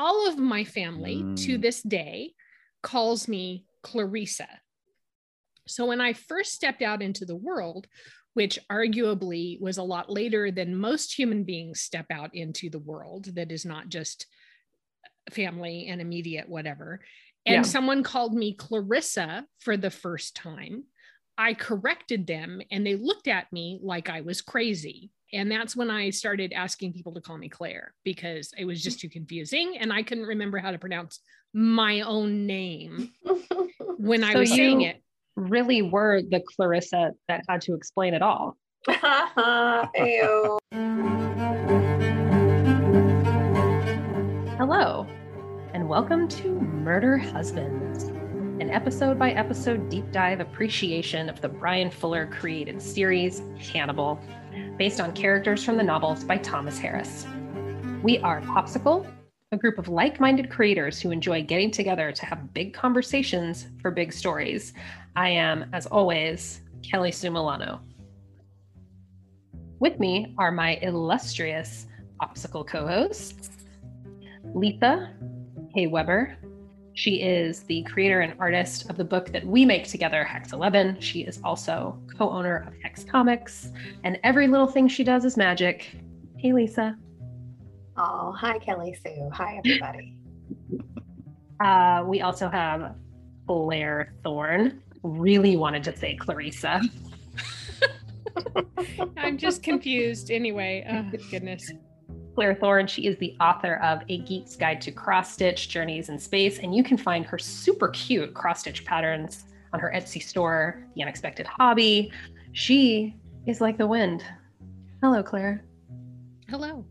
all of my family to Mm. this day calls me Clarissa. So when I first stepped out into the world, which arguably was a lot later than most human beings step out into the world, that is not just family and immediate whatever. And Yeah. someone called me Clarissa for the first time. I corrected them and they looked at me like I was crazy. And that's when I started asking people to call me Claire because it was just too confusing and I couldn't remember how to pronounce my own name when I So was saying it. Really were the Clarissa that had to explain it all. Ew. Hello, and welcome to Murder Husbands, an episode by episode deep dive appreciation of the Bryan Fuller created series Hannibal, based on characters from the novels by Thomas Harris. We are POPSKL, a group of like minded creators who enjoy getting together to have big conversations for big stories. I am, as always, Kelly Sue Milano. With me are my illustrious POPSKL co hosts. Lisa K. Weber. She is the creator and artist of the book that we make together, Hex 11. She is also co owner of Hex Comics, and every little thing she does is magic. Hey, Lisa. Oh, hi, Kelly Sue. Hi, everybody. Uh, we also have Blair Thorne. Really wanted to say Clarissa. I'm just confused anyway. Oh, goodness. Claire Thorne. She is the author of A Geek's Guide to Cross Stitch Journeys in Space, and you can find her super cute cross stitch patterns on her Etsy store, The Unexpected Hobby. She is like the wind. Hello, Claire. Hello.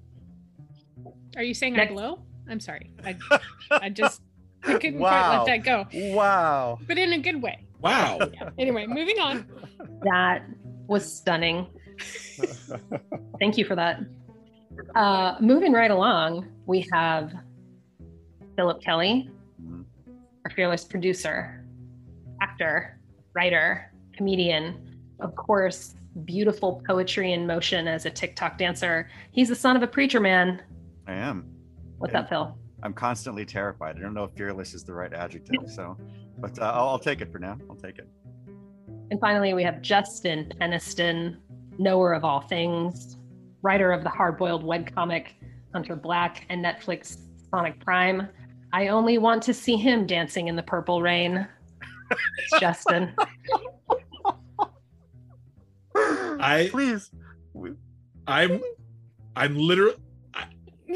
Are you saying Next- I glow? I'm sorry. I, I just I couldn't quite let that go, Wow. but in a good way. Wow. Anyway, moving on. That was stunning. Thank you for that. Uh, moving right along, we have Phillip Kelly, Mhm. our fearless producer, actor, writer, comedian, of course, beautiful poetry in motion as a TikTok dancer. He's the son of a preacher man. I am. What's Yeah. up, Phil? I'm constantly terrified. I don't know if fearless is the right adjective. So, but uh, I'll, I'll take it for now. I'll take it. And finally, we have Justin Peniston, knower of all things, writer of the hard boiled webcomic Hunter Black and Netflix Sonic Prime. I only want to see him dancing in the purple rain. It's Justin. I Please. I'm I'm literally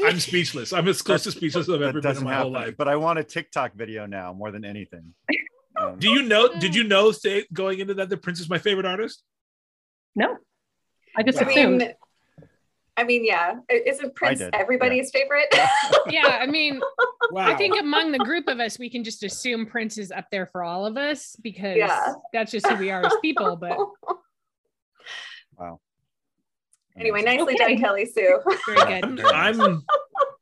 I'm speechless. I'm as close to speechless as I've ever been in doesn't my whole life. But I want a TikTok video now more than anything. Um, Do you know? Did you know? Say going into that, the Prince is my favorite artist. No, I just I assumed. mean, I mean, yeah. Isn't Prince did, everybody's favorite? Yeah, I mean, Wow. I think among the group of us, we can just assume Prince is up there for all of us because Yeah. that's just who we are as people. But wow. anyway, nicely Okay. done, Kelly Sue. very good. I'm.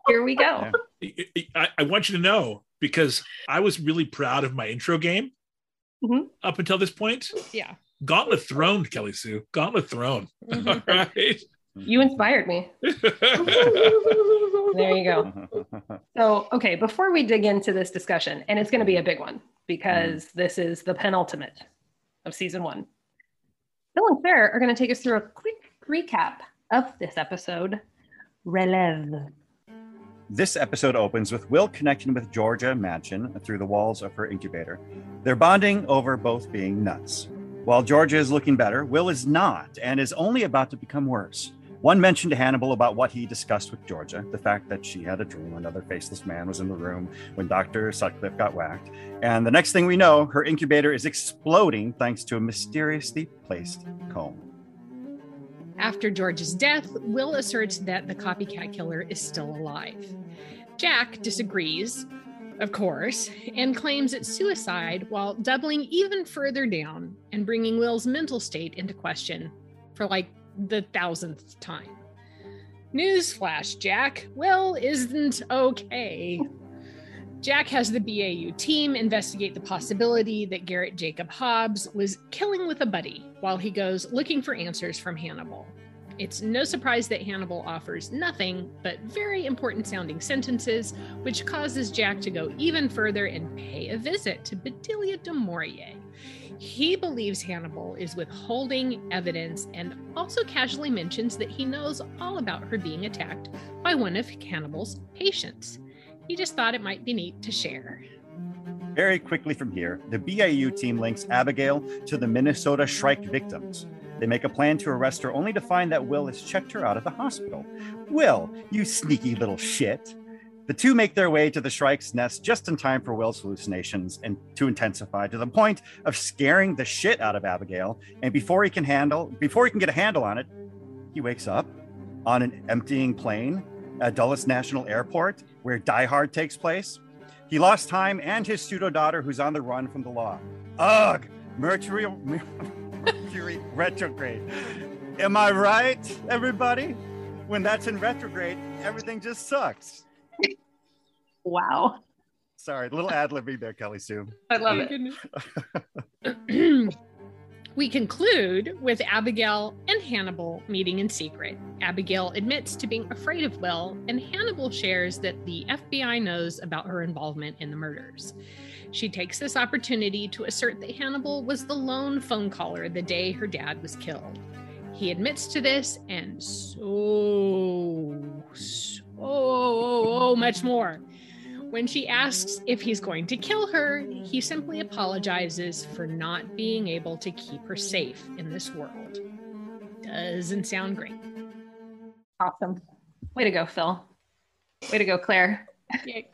Here we go. Yeah. I, I want you to know because I was really proud of my intro game Mhm. up until this point. Yeah. Gauntlet throned, Kelly Sue. Gauntlet thrown. Mhm. All right. You mm-hmm. inspired me. There you go. So, okay, before we dig into this discussion, and it's going to be a big one because mm-hmm. this is the penultimate of season one, Phil and Claire are going to take us through a quick recap of this episode, Relevés. This episode opens with Will connecting with Georgia Madchen through the walls of her incubator. They're bonding over both being nuts. While Georgia is looking better, Will is not and is only about to become worse. One mentioned to Hannibal about what he discussed with Georgia the fact that she had a dream another faceless man was in the room when Dr. Sutcliffe got whacked. And the next thing we know, her incubator is exploding thanks to a mysteriously placed comb. After George's death, Will asserts that the copycat killer is still alive. Jack disagrees, of course, and claims it's suicide while doubling even further down and bringing Will's mental state into question for like the thousandth time. Newsflash, Jack. Will isn't okay. Jack has the BAU team investigate the possibility that Garrett Jacob Hobbs was killing with a buddy while he goes looking for answers from Hannibal. It's no surprise that Hannibal offers nothing but very important sounding sentences, which causes Jack to go even further and pay a visit to Bedelia Du Maurier. He believes Hannibal is withholding evidence and also casually mentions that he knows all about her being attacked by one of Hannibal's patients. He just thought it might be neat to share. Very quickly from here, the BAU team links Abigail to the Minnesota Shrike victims. They make a plan to arrest her only to find that Will has checked her out of the hospital. Will, you sneaky little shit. The two make their way to the Shrike's nest just in time for Will's hallucinations and to intensify to the point of scaring the shit out of Abigail. And before he can handle, before he can get a handle on it, he wakes up on an emptying plane at Dulles National Airport, where Die Hard takes place. He lost time and his pseudo daughter, who's on the run from the law. Ugh, Mercury, Mercury retrograde. Am I right, everybody? When that's in retrograde, everything just sucks. Wow. Sorry, a little ad libbing there, Kelly Sue. I love it. goodness. we conclude with Abigail and Hannibal meeting in secret. Abigail admits to being afraid of Will, and Hannibal shares that the FBI knows about her involvement in the murders. She takes this opportunity to assert that Hannibal was the lone phone caller the day her dad was killed. He admits to this and so, so much more. When she asks if he's going to kill her, he simply apologizes for not being able to keep her safe in this world. Doesn't sound great. Awesome. Way to go, Phil. Way to go, Claire. Yay.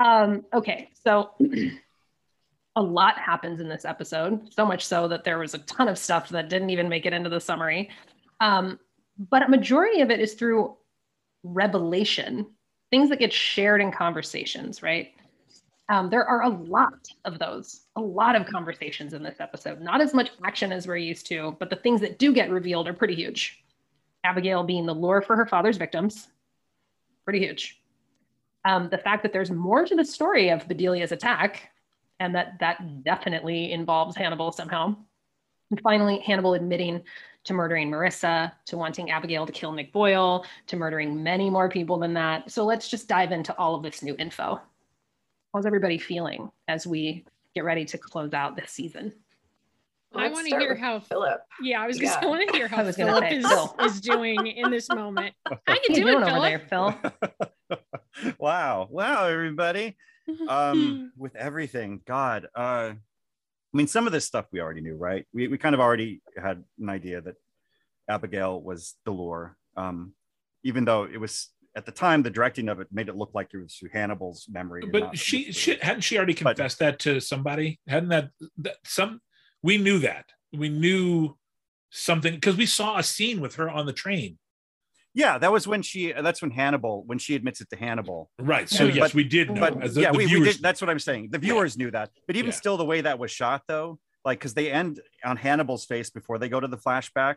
Um, okay, so a lot happens in this episode, so much so that there was a ton of stuff that didn't even make it into the summary. Um, but a majority of it is through revelation, things that get shared in conversations, right? Um, there are a lot of those, a lot of conversations in this episode. Not as much action as we're used to, but the things that do get revealed are pretty huge. Abigail being the lure for her father's victims, pretty huge. Um, the fact that there's more to the story of Bedelia's attack, and that that definitely involves Hannibal somehow. And finally, Hannibal admitting to murdering Marissa, to wanting Abigail to kill Nick Boyle, to murdering many more people than that. So let's just dive into all of this new info. How's everybody feeling as we get ready to close out this season? I want to hear how. Phillip. Yeah, I was just Yeah. want to hear how Phillip is, Phil. is doing in this moment. How you What are you doing, doing over there, Phil? wow, wow, everybody. um with everything god uh i mean some of this stuff we already knew right we, we kind of already had an idea that abigail was the lure um even though it was at the time the directing of it made it look like it was through hannibal's memory But she, she hadn't she already But- confessed that to somebody? Hadn't that, that some? We knew that. We knew something because we saw a scene with her on the train. Yeah that was when she uh, that's when hannibal when she admits it to hannibal Right. So Yeah. yes, But- we did know. but as the, yeah the we, we did that's what i'm saying the viewers knew that but even Yeah. still the way that was shot though like because they end on hannibal's face before they go to the flashback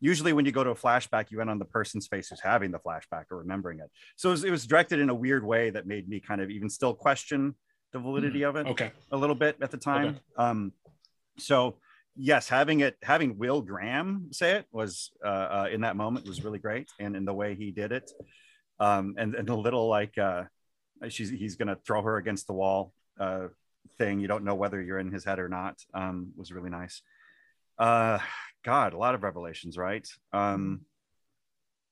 usually when you go to a flashback you end on the person's face who's having the flashback or remembering it so it was, it was directed in a weird way that made me kind of even still question the validity mm, of it okay. a little bit at the time Okay. um so yes having it having will graham say it was uh, uh in that moment was really great and in the way he did it. Um and and a little like uh she's he's gonna throw her against the wall uh thing. You don't know whether you're in his head or not um was really nice. Uh god a lot of revelations right? Um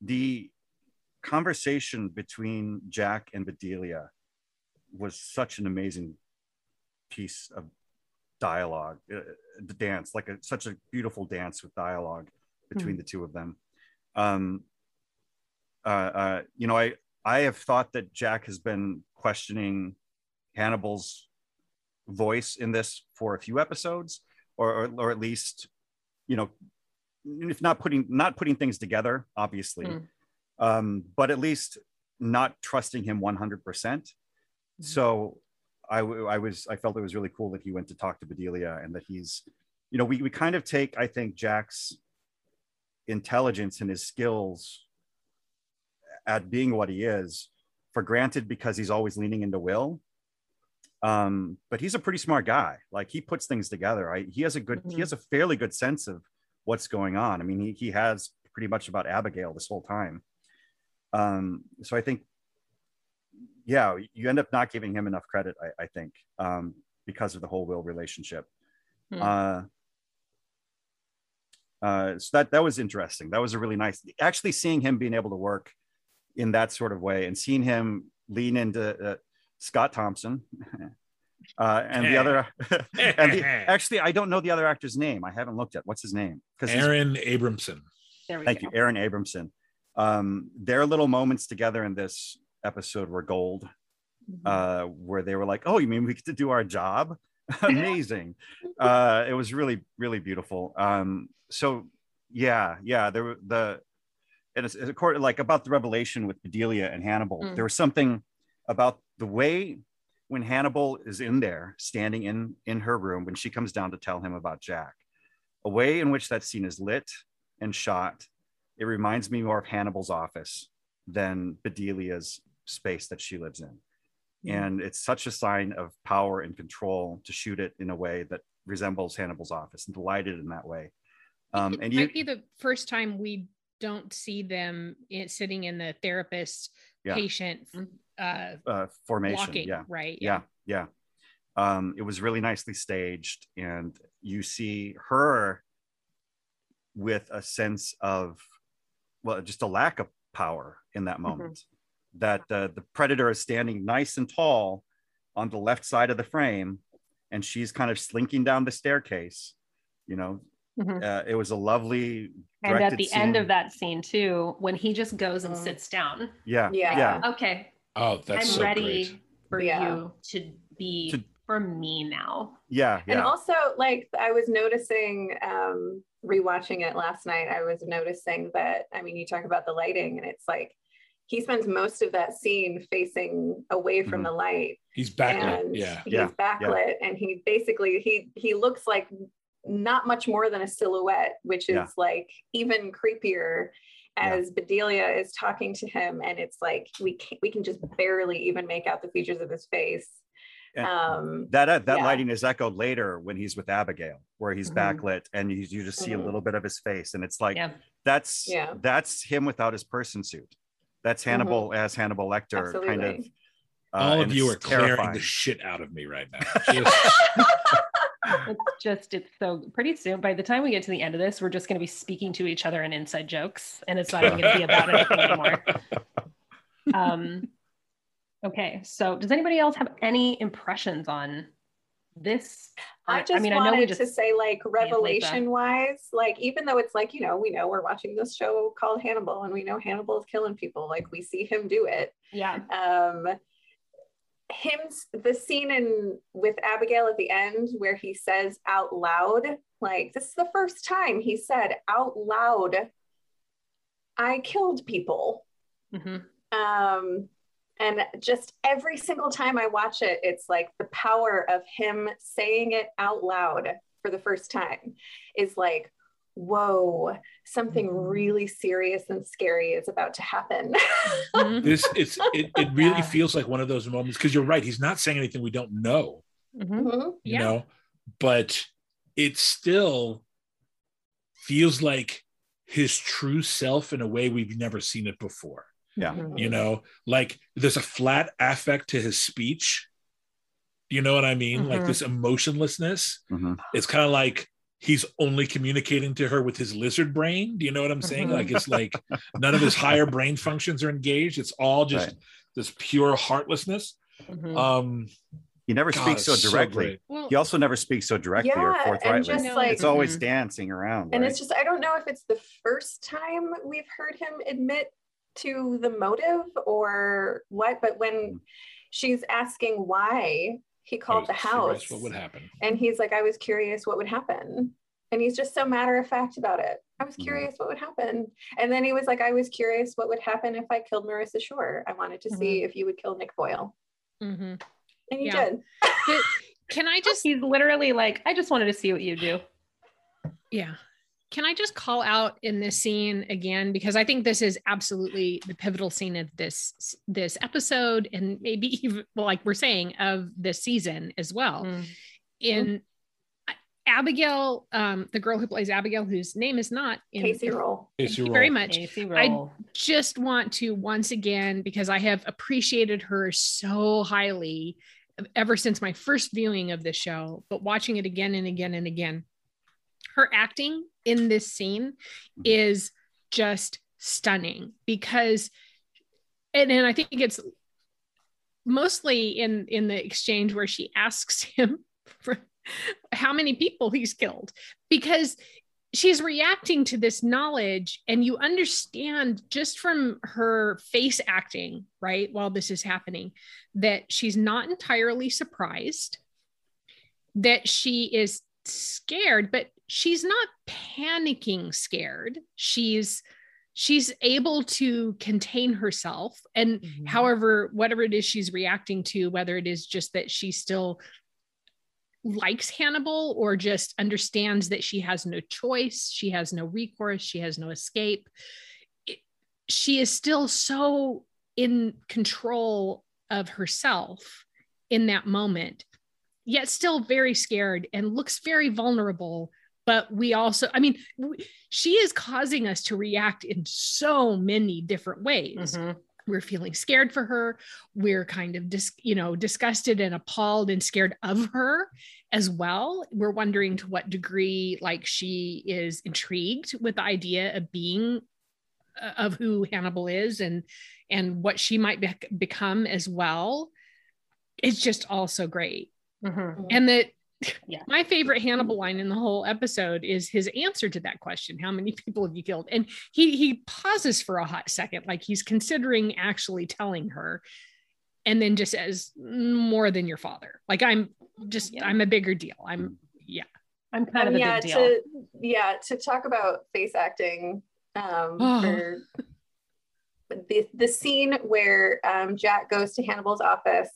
the conversation between jack and bedelia was such an amazing piece of dialogue uh, the dance like a, such a beautiful dance with dialogue between the two of them. Um uh, uh you know i i have thought that jack has been questioning hannibal's voice in this for a few episodes or or, or at least you know if not putting not putting things together obviously Mm. um but at least not trusting him 100% so I, I was I felt it was really cool that he went to talk to Bedelia and that he's you know we, we kind of take I think Jack's intelligence and his skills at being what he is for granted because he's always leaning into Will um but he's a pretty smart guy like he puts things together I, he has a good he Mhm. has a fairly good sense of what's going on I mean he, he has pretty much about Abigail this whole time. Um, so I think, yeah, you end up not giving him enough credit. I, I think um, because of the whole Will relationship. Hmm. Uh, uh, so that that was interesting. That was a really nice. Actually, seeing him being able to work in that sort of way, and seeing him lean into uh, Scott Thompson, uh, and the other, and the, actually, I don't know the other actor's name. I haven't looked at what's his name because Aaron Abramson. There we thank go. you, Aaron Abramson. Um, their little moments together in this episode were gold. Mhm. Uh, where they were like, "Oh, you mean we get to do our job?" Amazing. uh, it was really, really beautiful. Um, so yeah, yeah, there were the and it's, it's like about the revelation with Bedelia and Hannibal. Mm. There was something about the way when Hannibal is in there, standing in in her room when she comes down to tell him about Jack, a way in which that scene is lit and shot. It reminds me more of Hannibal's office than Bedelia's space that she lives in. And it's such a sign of power and control to shoot it in a way that resembles Hannibal's office and to light it in that way. Um, it and might you, be the first time we don't see them in, sitting in the therapist Yeah. patient uh, uh, formation, walking, yeah, right? yeah, yeah. Um, it was really nicely staged, and you see her with a sense of, well, just a lack of power in that moment. That uh, the predator is standing nice and tall on the left side of the frame, and she's kind of slinking down the staircase. You know, Mhm. uh, it was a lovely. And at directed the end of that scene too, when he just goes and Mm. sits down. yeah, Yeah. yeah, Okay, Oh, that's I'm so ready great. for Yeah. you to be To- for me now. yeah, And also, like, I was noticing, um, rewatching it last night, I was noticing that, I mean, you talk about the lighting, and it's like he spends most of that scene facing away from Mhm. the light. He's backlit. and Yeah. he's Yeah, backlit, and he basically he he looks like not much more than a silhouette, which is Yeah. like even creepier Yeah. as Bedelia is talking to him, and it's like we can we can just barely even make out the features of his face. And Um, that uh, that yeah. lighting is echoed later when he's with Abigail, where he's Mhm. backlit and you, you just see a Mhm. little bit of his face, and it's like Yeah. that's Yeah. that's him without his person suit. That's Hannibal as Hannibal Lecter, kind of. Uh, All of you are it's clearing the shit out of me right now. Just- It's just it's so pretty soon. By the time we get to the end of this, we're just going to be speaking to each other in inside jokes, and it's not even going to be about anything anymore. Um, okay, so does anybody else have any impressions on this? I just mean, I wanted know we to say, like, revelation wise, like, even though it's like, you know, we know we're watching this show called Hannibal and we know Hannibal is killing people, like, we see him do it. yeah. Um, him, the scene in with Abigail at the end where he says out loud, like, this is the first time he said out loud, I killed people. Mhm. Um, and just every single time I watch it, it's like the power of him saying it out loud for the first time is like, whoa, something really serious and scary is about to happen. This it's it, it really Yeah. feels like one of those moments because you're right. He's not saying anything we don't know, Mhm. Mhm. you Yeah. know, but it still feels like his true self in a way we've never seen it before. Yeah. Mhm. you know like there's a flat affect to his speech you know what i mean like Mhm. this emotionlessness Mhm. it's kind of like he's only communicating to her with his lizard brain do you know what i'm saying Mhm. like it's like none of his higher brain functions are engaged it's all just Right. this pure heartlessness Mhm. um He never God, speaks so directly. great. Well, he also never speaks so directly or Yeah, and forthrightly. just like it's always Mhm. dancing around. And right? it's just, I don't know if it's the first time we've heard him admit to the motive or what, but when she's asking why he called the house what would happen and he's like, I was curious what would happen. And he's just so matter of fact about it. I was Mhm. curious what would happen. And then he was like, I was curious what would happen if I killed Marissa Schurr. I wanted to see if you would kill Nick Boyle. mhm. And he Yeah. did. But can I just He's literally like, I just wanted to see what you do. yeah can i just call out in this scene again because i think this is absolutely the pivotal scene of this this episode and maybe even well, like we're saying of this season as well Mm. in Abigail, um, the girl who plays Abigail, whose name is not in Kacey Rohl. Thank Kacey you Rohl. very much. Kacey Rohl. I- Just want to once again, because I have appreciated her so highly ever since my first viewing of the show, but watching it again and again and again, her acting in this scene mm-hmm. is just stunning because, and, and I think it's mostly in in the exchange where she asks him for how many people he's killed because she's reacting to this knowledge and you understand just from her face acting right while this is happening that she's not entirely surprised that she is scared but she's not panicking scared she's she's able to contain herself and Mhm. however whatever it is she's reacting to whether it is just that she still likes hannibal or just understands that she has no choice she has no recourse she has no escape it, she is still so in control of herself in that moment yet still very scared and looks very vulnerable but we also i mean she is causing us to react in so many different ways. Mhm. we're feeling scared for her. We're kind of dis, you know disgusted and appalled and scared of her as well. We're wondering to what degree like she is intrigued with the idea of being uh, of who hannibal is and and what she might be- become as well. It's just all so great. Mhm. and that Yeah. my favorite Hannibal line in the whole episode is his answer to that question: "How many people have you killed?" And he he pauses for a hot second, like he's considering actually telling her, and then just says, "More than your father." Like I'm just Yeah. I'm a bigger deal. I'm yeah. I'm kind Um, of a yeah, big deal. to yeah, to talk about face acting um Oh. for the the scene where um, Jack goes to Hannibal's office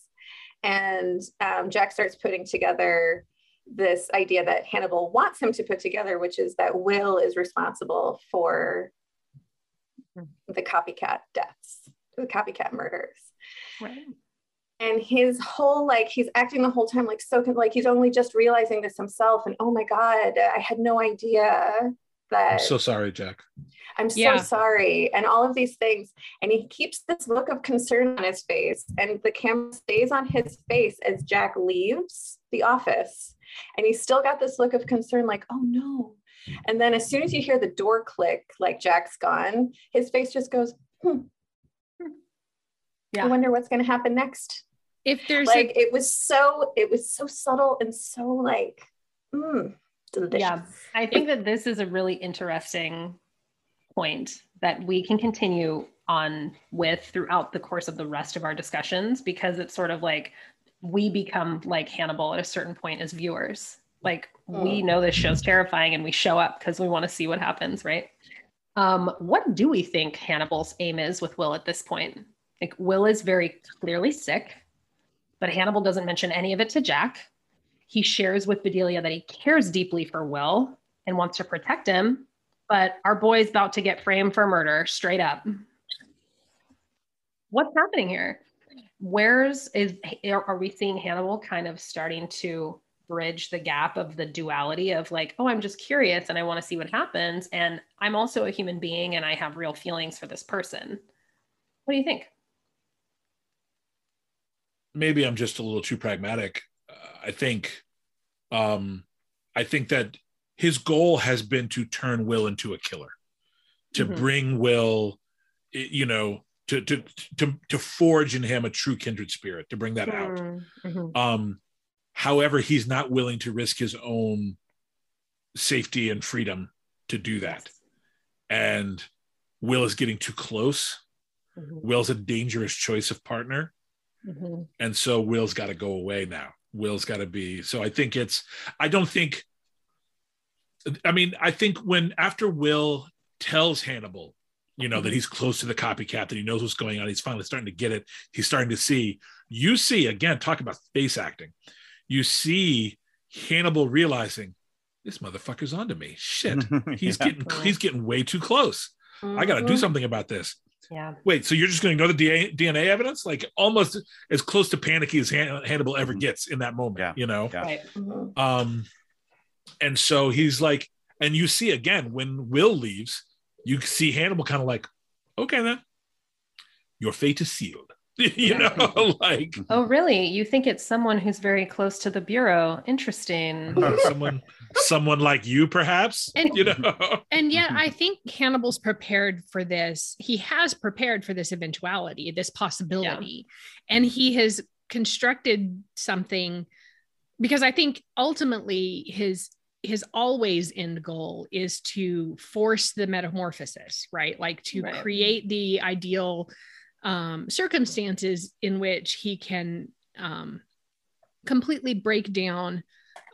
and um, Jack starts putting together this idea that Hannibal wants him to put together, which is that Will is responsible for the copycat deaths, the copycat murders Right. and his whole like he's acting the whole time like so con- like he's only just realizing this himself and oh my god i had no idea that I'm so sorry, Jack. i'm so Yeah. sorry and all of these things and he keeps this look of concern on his face and the camera stays on his face as jack leaves the office and he's still got this look of concern like oh no and then as soon as you hear the door click like jack's gone his face just goes hmm. Yeah. i wonder what's going to happen next if there's like a, it was so it was so subtle and so like mm, delicious. Yeah. I think that this is a really interesting point that we can continue on with throughout the course of the rest of our discussions because it's sort of like we become like Hannibal at a certain point as viewers. Like we know this show's terrifying and we show up because we want to see what happens, right? Um, what do we think Hannibal's aim is with Will at this point? Like Will is very clearly sick, but Hannibal doesn't mention any of it to Jack. He shares with Bedelia that he cares deeply for Will and wants to protect him, but our boy's about to get framed for murder straight up. What's happening here? Where's is are we seeing Hannibal kind of starting to bridge the gap of the duality of like, oh, I'm just curious and I want to see what happens, and I'm also a human being and I have real feelings for this person. What do you think? maybe I'm just a little too pragmatic. Uh, I think, um, I think that his goal has been to turn Will into a killer, to Mhm. bring Will, you know, to to to to forge in him a true kindred spirit, to bring that out. Mhm. Um, however, he's not willing to risk his own safety and freedom to do that, and Will is getting too close. Mhm. Will's a dangerous choice of partner Mhm. and so will's got to go away now will's got to be so i think it's i don't think i mean i think when after will tells hannibal you know that he's close to the copycat that he knows what's going on he's finally starting to get it he's starting to see you see again talk about face acting you see hannibal realizing this motherfucker's onto me shit he's Yeah. getting he's getting way too close i got to do Mhm. something about this Yeah. Wait, so you're just going to ignore the DNA, DNA evidence? Like almost as close to panicky as Han- Hannibal ever Mhm. gets in that moment, Yeah. you know? Yeah. Right. Um, and so he's like, and you see again when Will leaves, you see Hannibal kind of like, okay then, your fate is sealed. you know, like Oh, really? You think it's someone who's very close to the bureau? Interesting. Uh, someone, someone like you, perhaps. And- you know, And yet, I think Hannibal's prepared for this. He has prepared for this eventuality, this possibility, and he has constructed something because I think ultimately his his always end goal is to force the metamorphosis, right? Like to Right. create the ideal um, circumstances in which he can um, completely break down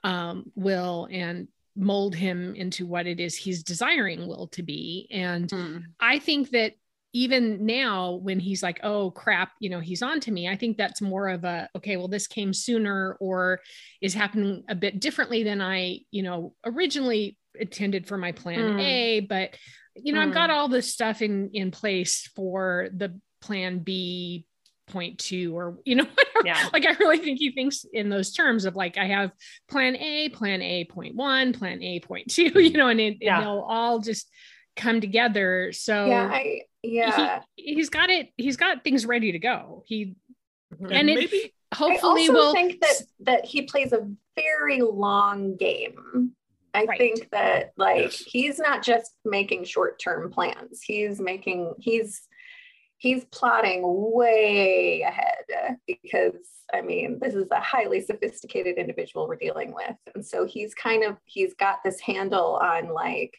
um, Will and mold him into what it is he's desiring Will to be. And Hmm. I think that even now, when he's like, oh crap, you know, he's on to me, I think that's more of a, okay, well, this came sooner or is happening a bit differently than I, you know, originally intended for my plan Mm. A. But, you know, I've Mm. got all this stuff in, in place for the plan B point two or, you know, whatever. Yeah. like I really think he thinks in those terms of like I have plan A, plan A point one, plan A point two, you know, and, it, Yeah. they'll all just come together. So yeah, I yeah. he, he's got it, he's got things ready to go. He Mhm. and it maybe I hopefully also will think that that he plays a very long game. I Right. think that like Yes. he's not just making short-term plans. He's making he's he's plotting way ahead because I mean, this is a highly sophisticated individual we're dealing with. And so he's kind of he's got this handle on like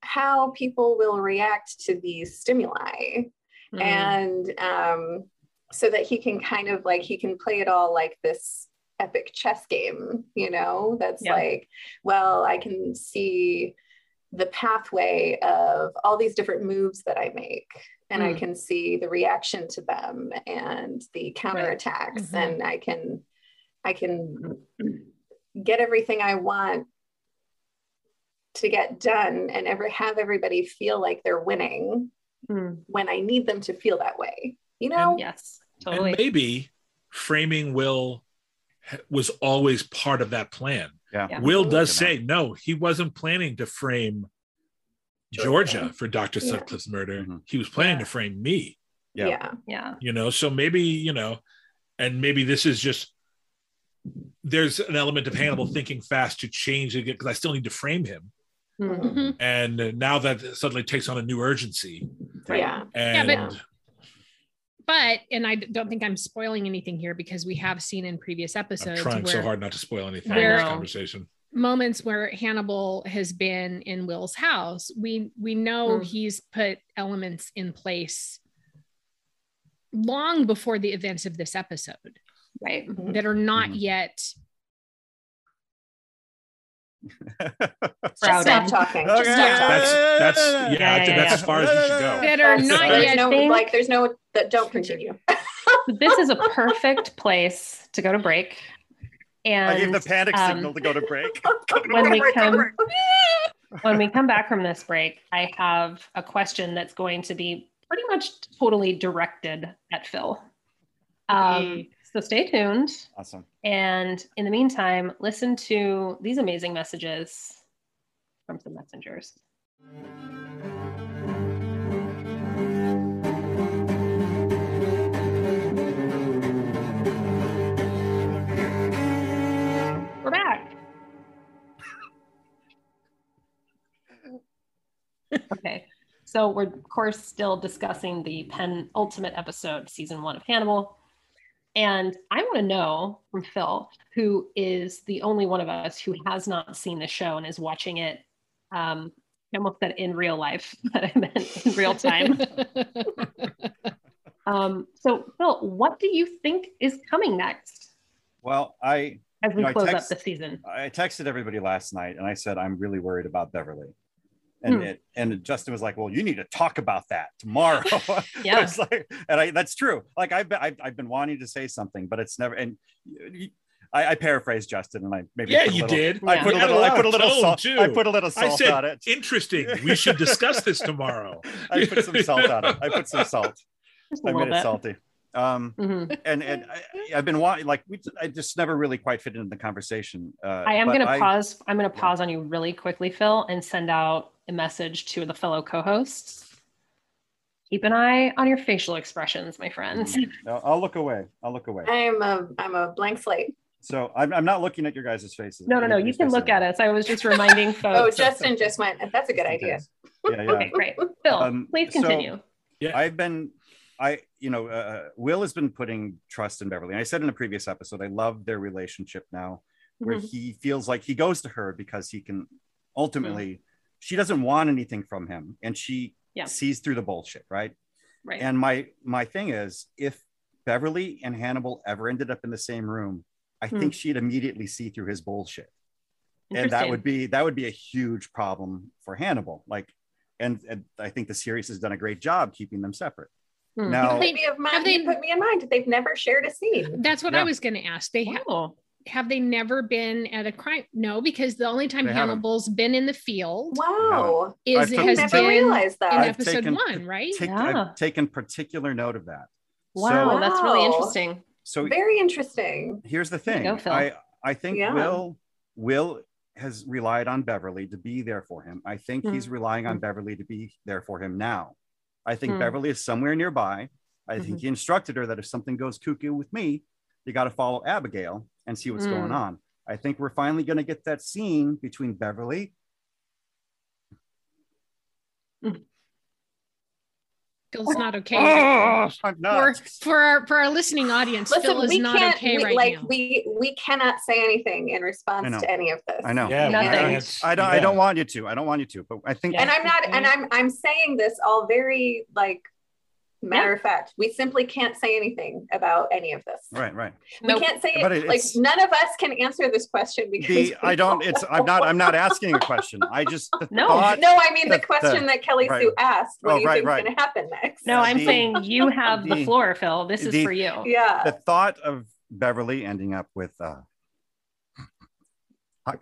how people will react to these stimuli Hmm. and um, so that he can kind of like he can play it all like this epic chess game you know that's Yeah. like well i can see the pathway of all these different moves that i make and i Mm. can see the reaction to them and the counterattacks Mhm. and i can i can get everything i want to get done and ever have everybody feel like they're winning Hmm. when I need them to feel that way. You know? Yes, totally. and maybe framing Will was always part of that plan. Yeah. Yeah. Will does say no, he wasn't planning to frame Georgia Georgia. for Dr. Yeah. Sutcliffe's murder. Mhm. He was planning Yeah. to frame me, Yeah. Yeah. yeah. you know. So maybe, you know, and maybe this is just there's an element of Hannibal thinking fast to change it because I still need to frame him. Hmm. Mhm. And now that suddenly takes on a new urgency. Yeah. And but- but and I don't think I'm spoiling anything here because we have seen in previous I'm episodes trying where so hard not to spoil anything in this conversation. moments where Hannibal has been in Will's house, we we know Hmm. he's put elements in place long before the events of this episode Right. Mhm. that are not Mhm. yet Just Crowded. stop talking. Just Okay. stop That's talking. that's yeah, Yeah, yeah, that's yeah. as far as we should go. that are That's- not there's yet no think- like there's no that don't continue. this is a perfect place to go to break. And I gave the panic um, signal to go to break. when we come when we come back from this break, I have a question that's going to be pretty much totally directed at Phil. Um, Yay. So stay tuned. Awesome. And in the meantime, listen to these amazing messages from some messengers. We're back. okay. So we're of course still discussing the penultimate episode, season one of Hannibal. And I want to know from Phil, who is the only one of us who has not seen the show and is watching it. Um, I almost said in real life, but I meant in real time. um, so, Phil, what do you think is coming next Well, I as we You know, close text- up the season? I texted everybody last night and I said I'm really worried about Beverly. And Hmm. it and Justin was like, "Well, you need to talk about that tomorrow." Yeah. it's like, and I that's true. Like I've been, I've, I've been wanting to say something, but it's never. And you- I, I paraphrased Justin, and I maybe Yeah, you little- did. I Yeah. put a You had little. I put a little salt. too. I put a little salt on it. Interesting. We should discuss this tomorrow. I put some salt on it. I put some salt. Just a I little made it salty. Um, Mhm. and and I, I've been wanting like we I just never really quite fit into the conversation. Uh, I am going to pause. I'm going to yeah. pause on you really quickly, Phil, and send out a message to the fellow co-hosts. Keep an eye on your facial expressions, my friends. I'll, I'll look away. I'll look away. I'm a I'm a blank slate. So I'm, I'm not looking at your guys' faces. No, no, no. You can look at us. I was just reminding Oh. Justin just went. That's a good idea. Yeah, yeah. Okay, great. Phil, Um, please so- yeah, I've been, I, you know, uh, Will has been putting trust in Beverly. And I said in a previous episode, I love their relationship now, where Mhm. he feels like he goes to her because he can ultimately, she doesn't want anything from him, and she Yeah. sees through the bullshit, right? Right. And my my thing is, if Beverly and Hannibal ever ended up in the same room, I Hmm. think she'd immediately see through his bullshit, and that would be that would be a huge problem for Hannibal. Like, and, and I think the series has done a great job keeping them separate. Hmm. Now, Maybe of mind, have they- you put me in mind. They've never shared a scene. That's what Yeah. I was going to ask. They ha- Oh, have they never been at a crime? No, because the only time They haven't. Hannibal's been in the field Wow. is I've it has Never been realized in. I've episode taken- one, right? take, Yeah. I've taken particular note of that. wow, that's really interesting. So, so Very interesting. here's the thing. go, Phil. I I think Yeah. Will Will has relied on Beverly to be there for him. I think Hmm. he's relying on Beverly to be there for him now. I think Hmm. Beverly is somewhere nearby. I think Mhm. he instructed her that if something goes cuckoo with me, you got to follow Abigail and see what's Hmm. going on. I think we're finally going to get that scene between Beverly. Phil's not okay. Oh, I'm For, not. for our for our listening audience, Listen, Phil is we not can't okay we, right like now. we we cannot say anything in response to any of this. I know. Yeah, Nothing. we can't- I don't. I don't want you to. I don't want you to. But I think Yeah. And I'm not and I'm I'm saying this all very like matter of fact. We simply can't say anything about any of this. right, right. We Nope. can't say But it, it- like none of us can answer this question because The I don't. It's. I'm not. I'm not asking a question. I just No. thought. No, I mean the, the- question that Kelly right. Sue asked. What Oh, do you right, think's right. going to happen next? No, I'm The- saying you have the the- floor, Phil. This is for you. Yeah. the thought of Beverly ending up with uh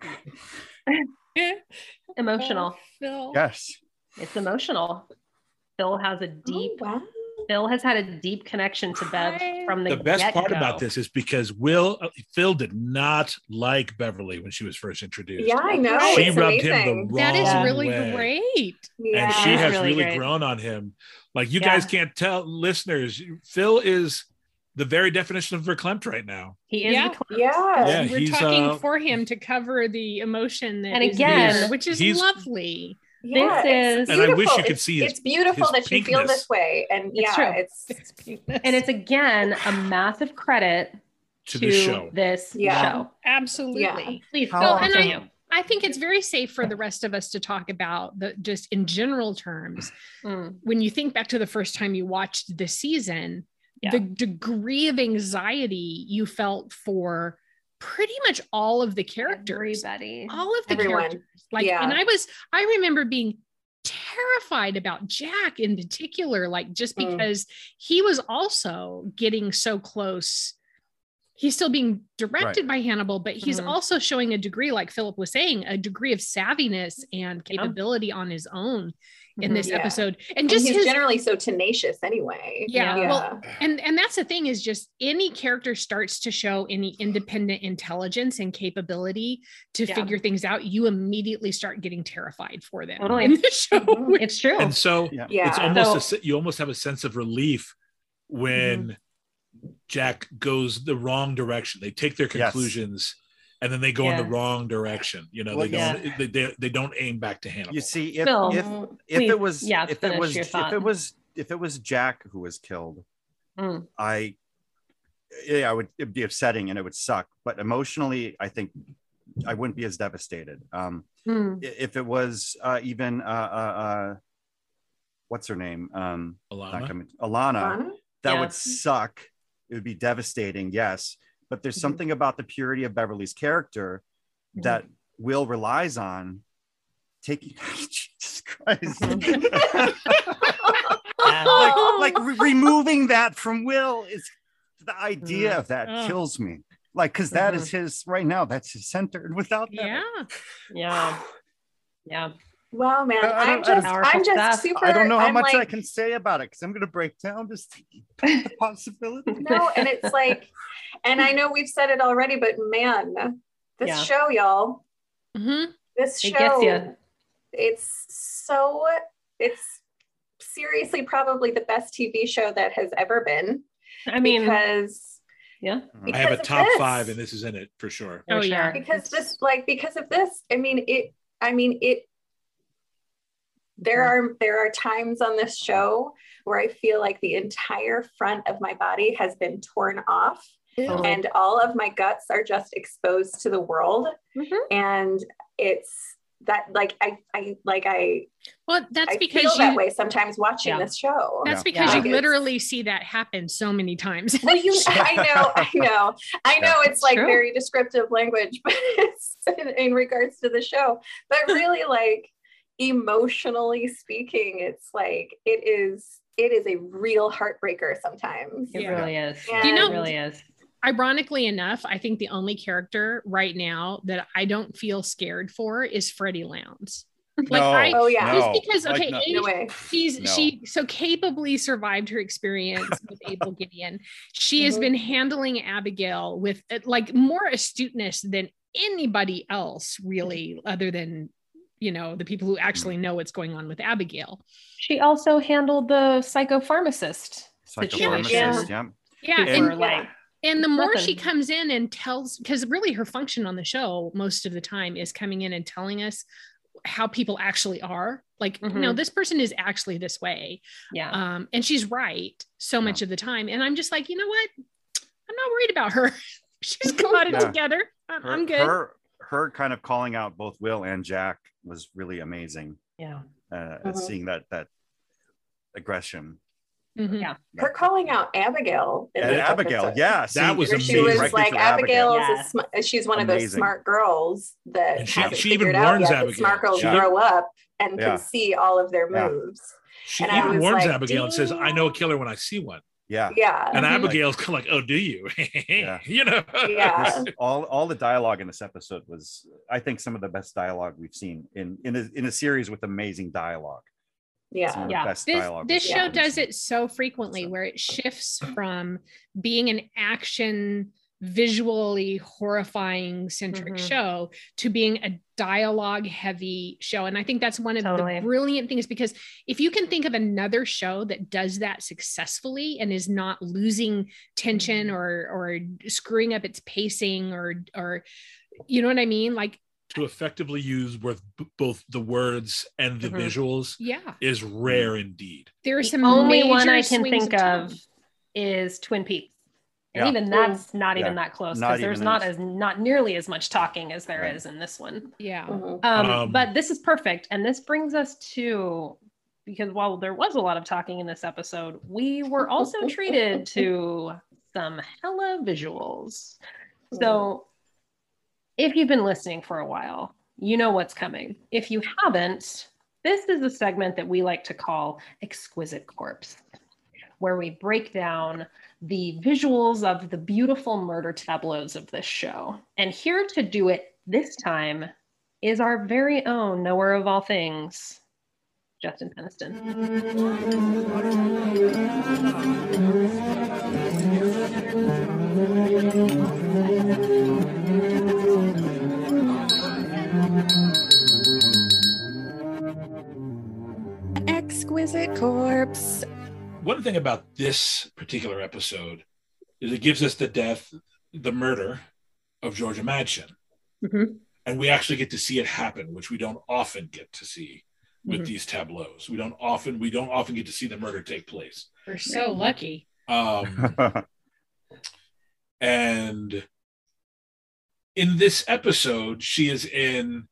Emotional. Phil. yes It's emotional. Phil has a deep. Oh, wow. Phil has had a deep connection to Bev from the, the best part get-go. about this is because Will uh, Phil did not like Beverly when she was first introduced. Yeah, I know. she it's rubbed amazing. him the wrong That is really way. great. Yeah. and she has really really, grown on him. Like you Yeah. guys can't tell listeners, Phil is the very definition of verklempt right now. He is Yeah. yeah. Yeah, We're he's, talking uh, for him to cover the emotion that And again, there, which is he's- lovely. Yeah, This is- And I wish you could It's- see his- It's beautiful his that you feel this way, and It's yeah, true. it's and it's again a massive credit To to show. this Yeah. show. Absolutely. Yeah. Please, How Phil, often- continue. I think it's very safe for the rest of us to talk about the just in general terms. Mm, When you think back to the first time you watched the season, Yeah. the degree of anxiety you felt for pretty much all of the characters. Everybody. All of the Everyone. characters. Like, Yeah. and I was, I remember being terrified about Jack in particular, like just Mm. because he was also getting so close. He's still being directed by Hannibal, but he's Mhm. also showing a degree, like Phillip was saying, a degree of savviness and capability on his own in Mhm. this Yeah. episode. And and just he's his generally so tenacious anyway. Yeah, Yeah. well, and and that's the thing is just any character starts to show any independent intelligence and capability to Yeah. figure things out you immediately start getting terrified for them Totally. in the show Mhm. It's true. And so Yeah. yeah. it's almost So- a, you almost have a sense of relief when Jack goes the wrong direction. They take their Yes. Conclusions and then they go in the wrong direction. You know, Well, they yeah. don't they, they, they don't aim back to Hannibal. you see if Phil, if if please, it was yeah, if it was if it was if it was Jack who was killed Mm. I yeah I would it'd be upsetting and it would suck but emotionally I think I wouldn't be as devastated um Mm. if it was uh even uh uh, uh what's her name um Alana. coming Alana Lana? that Yeah. would suck it would be devastating yes but there's Mhm. something about the purity of beverly's character Mhm. that will relies on taking jesus christ like like re- removing that from will is the idea Mhm. of that Ugh. kills me like because that is his right now that's his center and without that yeah Yeah. Yeah. Wow, man. I, I I'm just, I'm just stuff. super. I don't know how I'm much I can say about it because I'm going to break down just the possibility. No, and it's like, and I know we've said it already, but man, this Yeah. show, y'all, Mhm. this It show, gets you. it's so, it's seriously probably the best TV show that has ever been. I mean, because yeah. I have a because of top this. five, and this is in it for sure. Oh, for yeah. sure. because this like because of this i mean it i mean it there are there are times on this show where i feel like the entire front of my body has been torn off Totally. and all of my guts are just exposed to the world Mhm. and it's that like i i like i Well, that's i because feel you that way sometimes watching Yeah. this show that's because Yeah. you literally see that happen so many times. well, you, I know, I know, I know. It's like True. very descriptive language, but it's in, in regards to the show. But really, like emotionally speaking, it's like it is. It is a real heartbreaker sometimes. It Yeah. really is. Yeah. Do you know- it really is. Ironically enough, I think the only character right now that I don't feel scared for is Freddie Lowndes. Like no, I, Oh, yeah. no, just because like, okay, no. A, No she's No. she so capably survived her experience with Abel Gideon. She has Mhm. been handling Abigail with like more astuteness than anybody else, really, other than you know the people who actually know what's going on with Abigail. She also handled the psychopharmacist situation. Psychopharmacist, yeah. Yeah, Super, and Yeah. like, and the more she comes in and tells, because really her function on the show most of the time is coming in and telling us how people actually are. Like, no, Mhm. this person is actually this way. yeah. Um, and she's right so much of the time. And I'm just like, you know what? I'm not worried about her. she's got it Yeah. together. I'm, Her, I'm good. Her, her kind of calling out both Will and Jack was really amazing. yeah. Uh, Mhm. Seeing that that aggression. Mhm. Yeah. Her calling out Abigail. And Abigail, episode. yeah, That was Where she was Right like through Abigail is Yeah. a sm- she's one of those smart girls that And she- hasn't she even figured out warns yet Abigail. smart girls She- grow up and Yeah. can see all of their Yeah. moves. She And even warns like, Abigail and says, "I know a killer when I see one." Yeah. Yeah. And Mhm. Abigail's kind of like, "Oh, do you?" Yeah. you know. Yeah. all all the dialogue in this episode was i think some of the best dialogue we've seen in in a, in a series with amazing dialogue Yeah. Yeah. this this show seen. does it so frequently where it shifts from being an action visually horrifying centric Mhm. show to being a dialogue heavy show and i think that's one of Totally. the brilliant things because if you can think of another show that does that successfully and is not losing tension Mm-hmm. or or screwing up its pacing or or you know what i mean like to effectively use both both the words and the Mhm. visuals yeah is rare indeed. there's The some only one I can think tone. of is Twin Peaks. And Yeah. even that's not even that close because there's not as- as not nearly as much talking as there is Right. in this one. yeah Mhm. Um, Um, but this is perfect. And this brings us to because while there was a lot of talking in this episode, we were also treated to some hella visuals. So if you've been listening for a while, you know what's coming. If you haven't, this is a segment that we like to call Exquisite Corpse, where we break down the visuals of the beautiful murder tableaus of this show. And here to do it this time is our very own knower of all things, Justin Peniston. Exquisite corpse. One thing about this particular episode is it gives us the death, the murder of Georgia Madchen. Mhm. And we actually get to see it happen, which we don't often get to see with Mhm. these tableaus. We don't often we don't often get to see the murder take place. we're so lucky Um, and in this episode, she is in,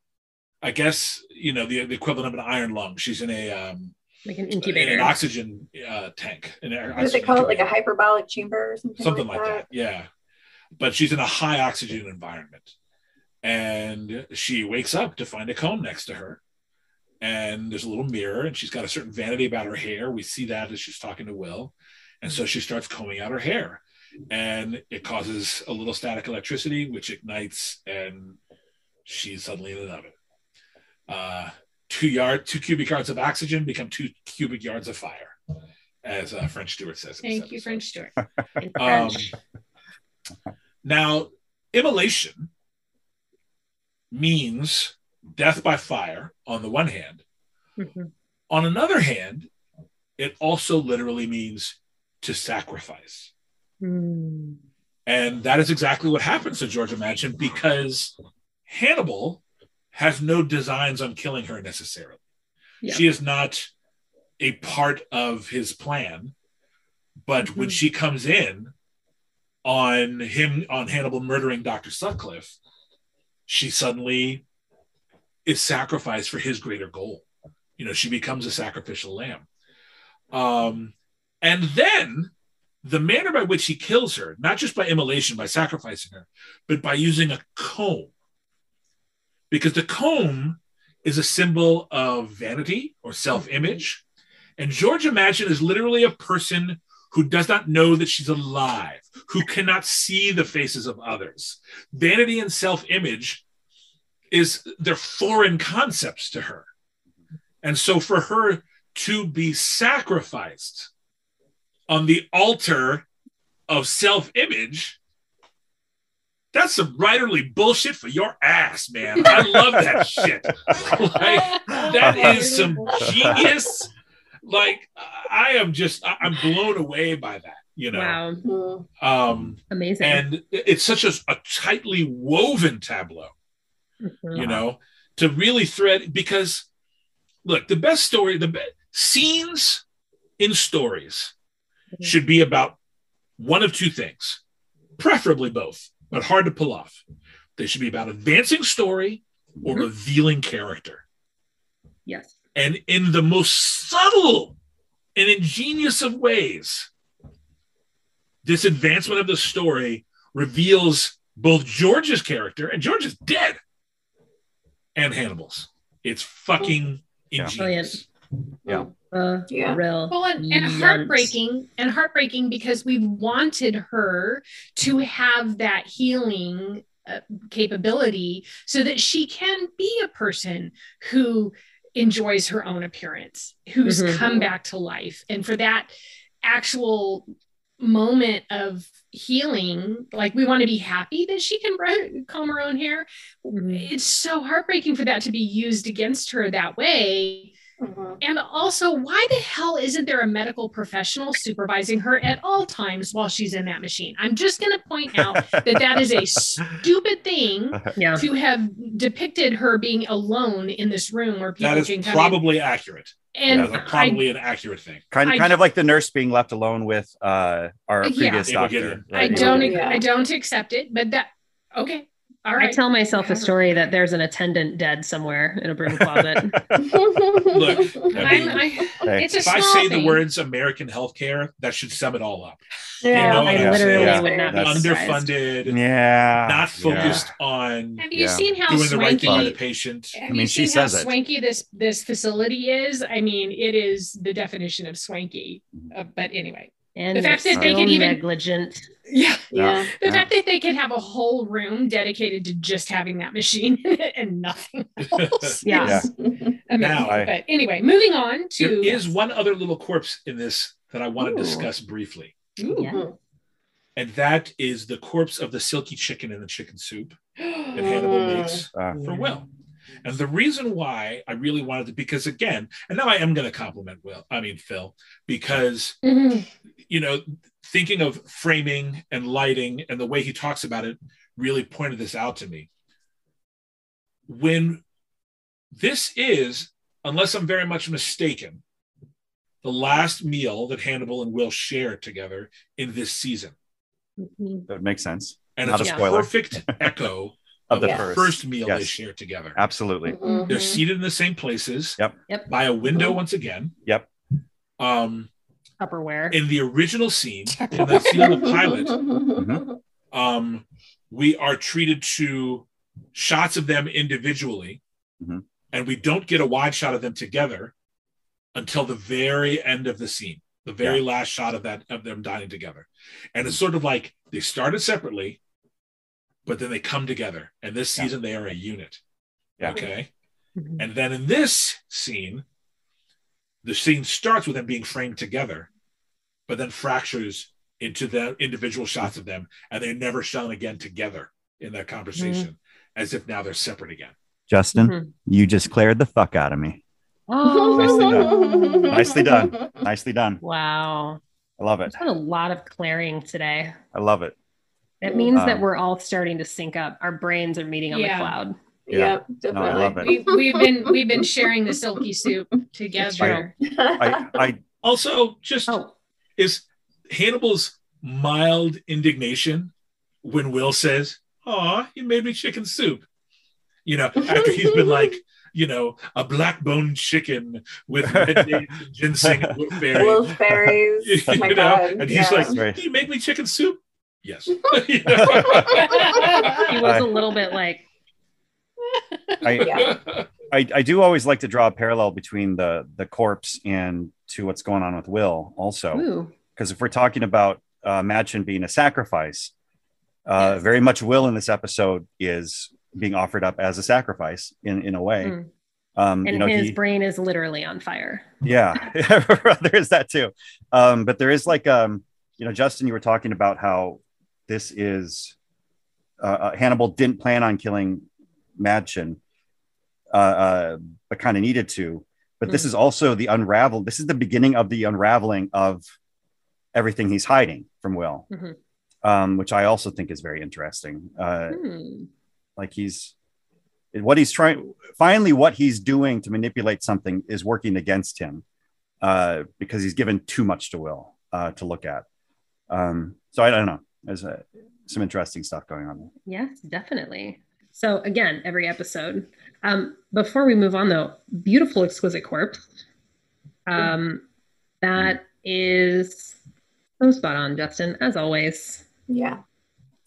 I guess you know the, the equivalent of an iron lung. She's in a um, like an incubator an oxygen uh, tank. An What do they oxygen call it? Like a hyperbolic chamber or something? something like that. Yeah, but she's in a high oxygen environment, and she wakes up to find a comb next to her, and there's a little mirror, and she's got a certain vanity about her hair. We see that as she's talking to Will, and so she starts combing out her hair, and it causes a little static electricity, which ignites, and she's suddenly in an oven. Uh, two yard, two cubic yards of oxygen become two cubic yards of fire, as uh, French Stewart says. in this Thank you. French Stewart. Um, now, immolation means death by fire on the one hand. Mhm. On another hand, it also literally means to sacrifice. Mm. And that is exactly what happens to Georgia Madchen because Hannibal has no designs on killing her necessarily. Yeah. She is not a part of his plan. But when Mhm. she comes in on him, on Hannibal murdering Dr. Sutcliffe, she suddenly is sacrificed for his greater goal. You know, she becomes a sacrificial lamb. Um, and then the manner by which he kills her, not just by immolation, by sacrificing her, but by using a comb. Because the comb is a symbol of vanity or self image. And Georgia Madchen is literally a person who does not know that she's alive, who cannot see the faces of others. Vanity and self image is they're foreign concepts to her. And so for her to be sacrificed on the altar of self image, that's some writerly bullshit for your ass, man. I love that shit. Like, that is some genius. Like, I am just, I- I'm blown away by that, you know? Wow. Um, Amazing. and it's such a, a tightly woven tableau Mhm. you know, to really thread because look, the best story, the best scenes in stories Mhm. should be about one of two things, preferably both, but hard to pull off. They should be about advancing story or mm-hmm. revealing character. Yes. And in the most subtle and ingenious of ways, this advancement of the story reveals both George's character, and George is dead, and Hannibal's. It's fucking Yeah. ingenious. Yeah. Uh, Yeah. Real. Well, and, and heartbreaking, and heartbreaking because we've wanted her to have that healing uh, capability so that she can be a person who enjoys her own appearance, who's Mhm. come back to life. And for that actual moment of healing, like we want to be happy that she can br- comb her own hair. Mhm. It's so heartbreaking for that to be used against her that way. Mhm. And also, why the hell isn't there a medical professional supervising her at all times while she's in that machine? I'm just going to point out that that is a stupid thing Yeah. to have depicted her being alone in this room where people That is can come probably accurate. in. That's And probably an accurate thing. kind I- kind of like the nurse being left alone with uh, our Yeah. previous doctor. Gideon. I, I don't, Yeah. I don't accept it, but that, okay. All I tell myself a story that there's an attendant dead somewhere in a broom closet. Look, I I'm, mean, I, it's if I say thing. the words American healthcare, that should sum it all up. Yeah, know I I'm literally saying? would not be That's- surprised. Underfunded, Yeah. not focused on Have you Yeah. seen how doing the right thing by the swanky? patient. Have mean, she seen how says it. this this facility is? I mean, it is the definition of swanky. Uh, but anyway, And The fact that still they could even- negligent. Yeah. yeah. The Yeah. fact that they can have a whole room dedicated to just having that machine and nothing else. Yeah. amazing. Now- but anyway, moving on to is one other little corpse in this that I want Ooh. to discuss briefly, Ooh. Yeah. and that is the corpse of the silky chicken in the chicken soup that Hannibal makes Uh, for Will. And the reason why I really wanted to, because again, and now I am going to compliment Will, I mean, Phil, because, Mhm. you know, thinking of framing and lighting and the way he talks about it really pointed this out to me. When this is, unless I'm very much mistaken, the last meal that Hannibal and Will share together in this season. Mhm. that makes sense. And Not it's a a spoiler. perfect echo Of of the the first. first meal they share together. Absolutely. Mhm. They're seated in the same places. Yep. Yep. By a window once again. Yep. Um, Tupperware. in the original scene, in that scene of the pilot, Mhm. um, we are treated to shots of them individually, Mhm. and we don't get a wide shot of them together until the very end of the scene, the very last shot of that of them dining together. And it's sort of like they started separately, but then they come together. And this Yeah. season they are a unit. Yeah. Okay. Mhm. And then in this scene, the scene starts with them being framed together, but then fractures into the individual shots of them, and they're never shown again together in that conversation, as if now they're separate again. Justin, Mhm. you just cleared the fuck out of me. Oh, Nicely done. Nicely done. wow. I love it. There's been a lot of clearing today. I love it. It means that Um, we're all starting to sync up. Our brains are meeting on Yeah. the cloud. Yeah. Yep, No, I definitely. love it. We've, we've been we've been sharing the silky soup together. I, I Also, just Oh, is Hannibal's mild indignation when Will says, "Aw, you made me chicken soup." You know, after he's been like, you know, a black bone chicken with red dates and ginseng and wolfberry. Wolfberries. Oh my you know, God. and he's yeah. like, Right. "You make me chicken soup." Yes. You he was a little bit like, I, Yeah. I, I do always like to draw a parallel between the the corpse and to what's going on with Will also because if we're talking about uh, Madchen being a sacrifice, uh, Yes. very much Will in this episode is being offered up as a sacrifice in in a way. Mm. Um, and you know, his he, brain is literally on fire. yeah, there is that too. Um, but there is like, um, you know, Justin, you were talking about how this is uh, uh, Hannibal didn't plan on killing Madchen, uh, uh, but kind of needed to. But this Mm. is also the unravel. This is the beginning of the unraveling of everything he's hiding from Will, Mhm. um, which I also think is very interesting. Uh, Hmm. like he's what he's trying finally what he's doing to manipulate something is working against him uh, because he's given too much to will uh, to look at um, so I, don't know there's uh some interesting stuff going on There. Yes, definitely. So again, every episode. Um, before we move on, though, beautiful, exquisite corpse. Um, that is so spot on, Justin, as always. yeah.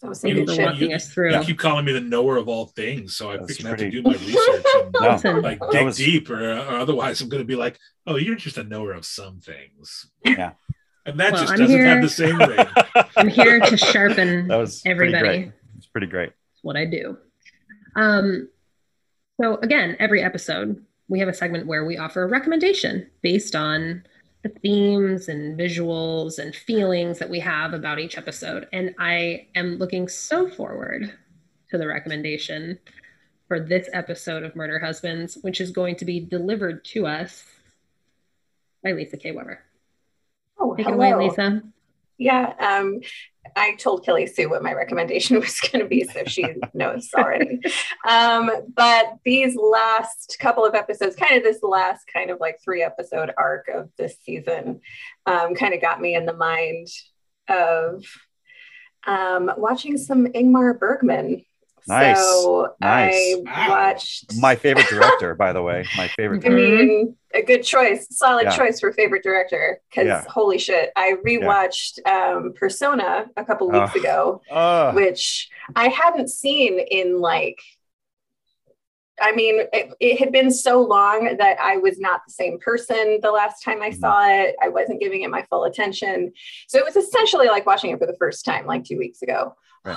That was some You Thank you good for shit. walking us through. You keep calling me the knower of all things, so I'm That's gonna have to do my research and No, like dig was- deep, or, or otherwise I'm going to be like, "Oh, you're just a knower of some things." Yeah. and that Well, just I'm doesn't here- have the same ring. I'm here to sharpen that was pretty everybody. great. it's pretty great That's what I do. Um, so again, every episode we have a segment where we offer a recommendation based on the themes and visuals and feelings that we have about each episode. And I am looking so forward to the recommendation for this episode of Murder Husbands, which is going to be delivered to us by Lisa K. Weber. Oh, Take it hello. away, Lisa. Yeah. Um, I told Kelly Sue what my recommendation was going to be, so she knows already. Um, but these last couple of episodes, kind of this last kind of like three episode arc of this season, um, kind of got me in the mind of um, watching some Ingmar Bergman. Nice. So Nice. I Wow. watched my favorite director by the way my favorite I mean, a good choice, solid Yeah. choice for favorite director. Because Yeah. holy shit, I rewatched um, Persona a couple weeks Ugh. ago, uh, which I hadn't seen in like. I mean, it, it had been so long that I was not the same person the last time I Mhm. saw it. I wasn't giving it my full attention. So it was essentially like watching it for the first time, like two weeks ago. Right.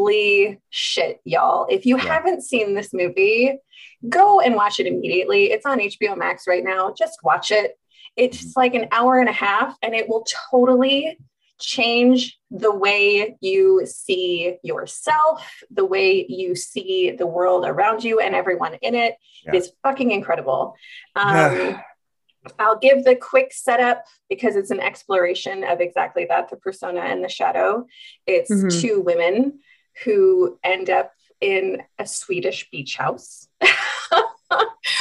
Holy shit, y'all. If you Yeah. haven't seen this movie, go and watch it immediately. It's on HBO Max right now. Just watch it. It's Mhm. like an hour and a half, and it will totally change the way you see yourself, the way you see the world around you and everyone in it. Yeah. It's fucking incredible. Um, I'll give the quick setup because it's an exploration of exactly that the persona and the shadow. It's Mhm. two women who end up in a Swedish beach house.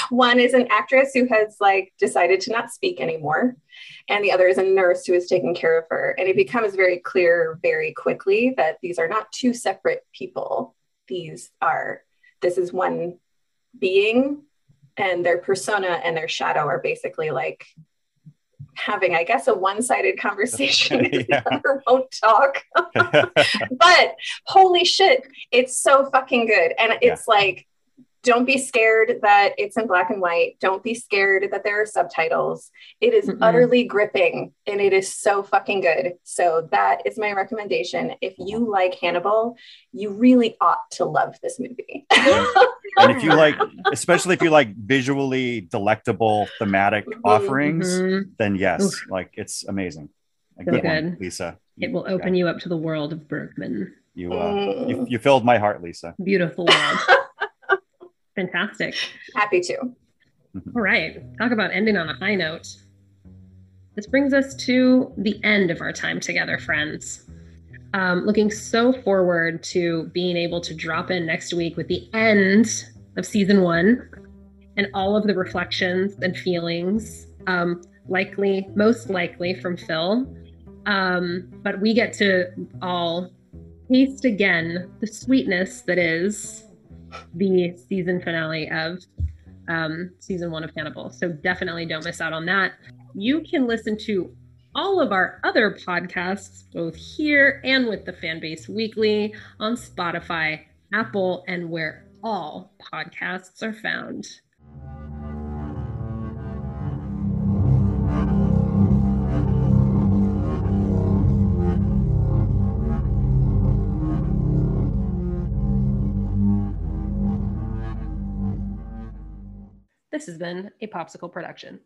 One is an actress who has like decided to not speak anymore, and the other is a nurse who is taking care of her. And it becomes very clear very quickly that these are not two separate people. These are this is one being and their persona and their shadow are basically like having, I guess, a one sided conversation. Yeah. the other won't talk. but holy shit, it's so fucking good. And it's like don't be scared that it's in black and white. Don't be scared that there are subtitles. It is Mm-mm. utterly gripping and it is so fucking good. So that is my recommendation. If you like Hannibal, you really ought to love this movie. And if you like, especially if you like visually delectable thematic Mhm. offerings, Mhm. then yes, Oof. like it's amazing. A So good one. Lisa. It will open you up to the world of Bergman. You, uh, Mm. you, you filled my heart, Lisa. Beautiful world. Fantastic. Happy to. All right. Talk about ending on a high note. This brings us to the end of our time together, friends. Um, looking so forward to being able to drop in next week with the end of season one and all of the reflections and feelings, um, likely, most likely from Phil. Um, but we get to all taste again the sweetness that is the season finale of um, season one of Hannibal. So definitely don't miss out on that. You can listen to all of our other podcasts, both here and with the Fanbase Weekly, on Spotify, Apple, and where all podcasts are found. This has been a POPSKL production.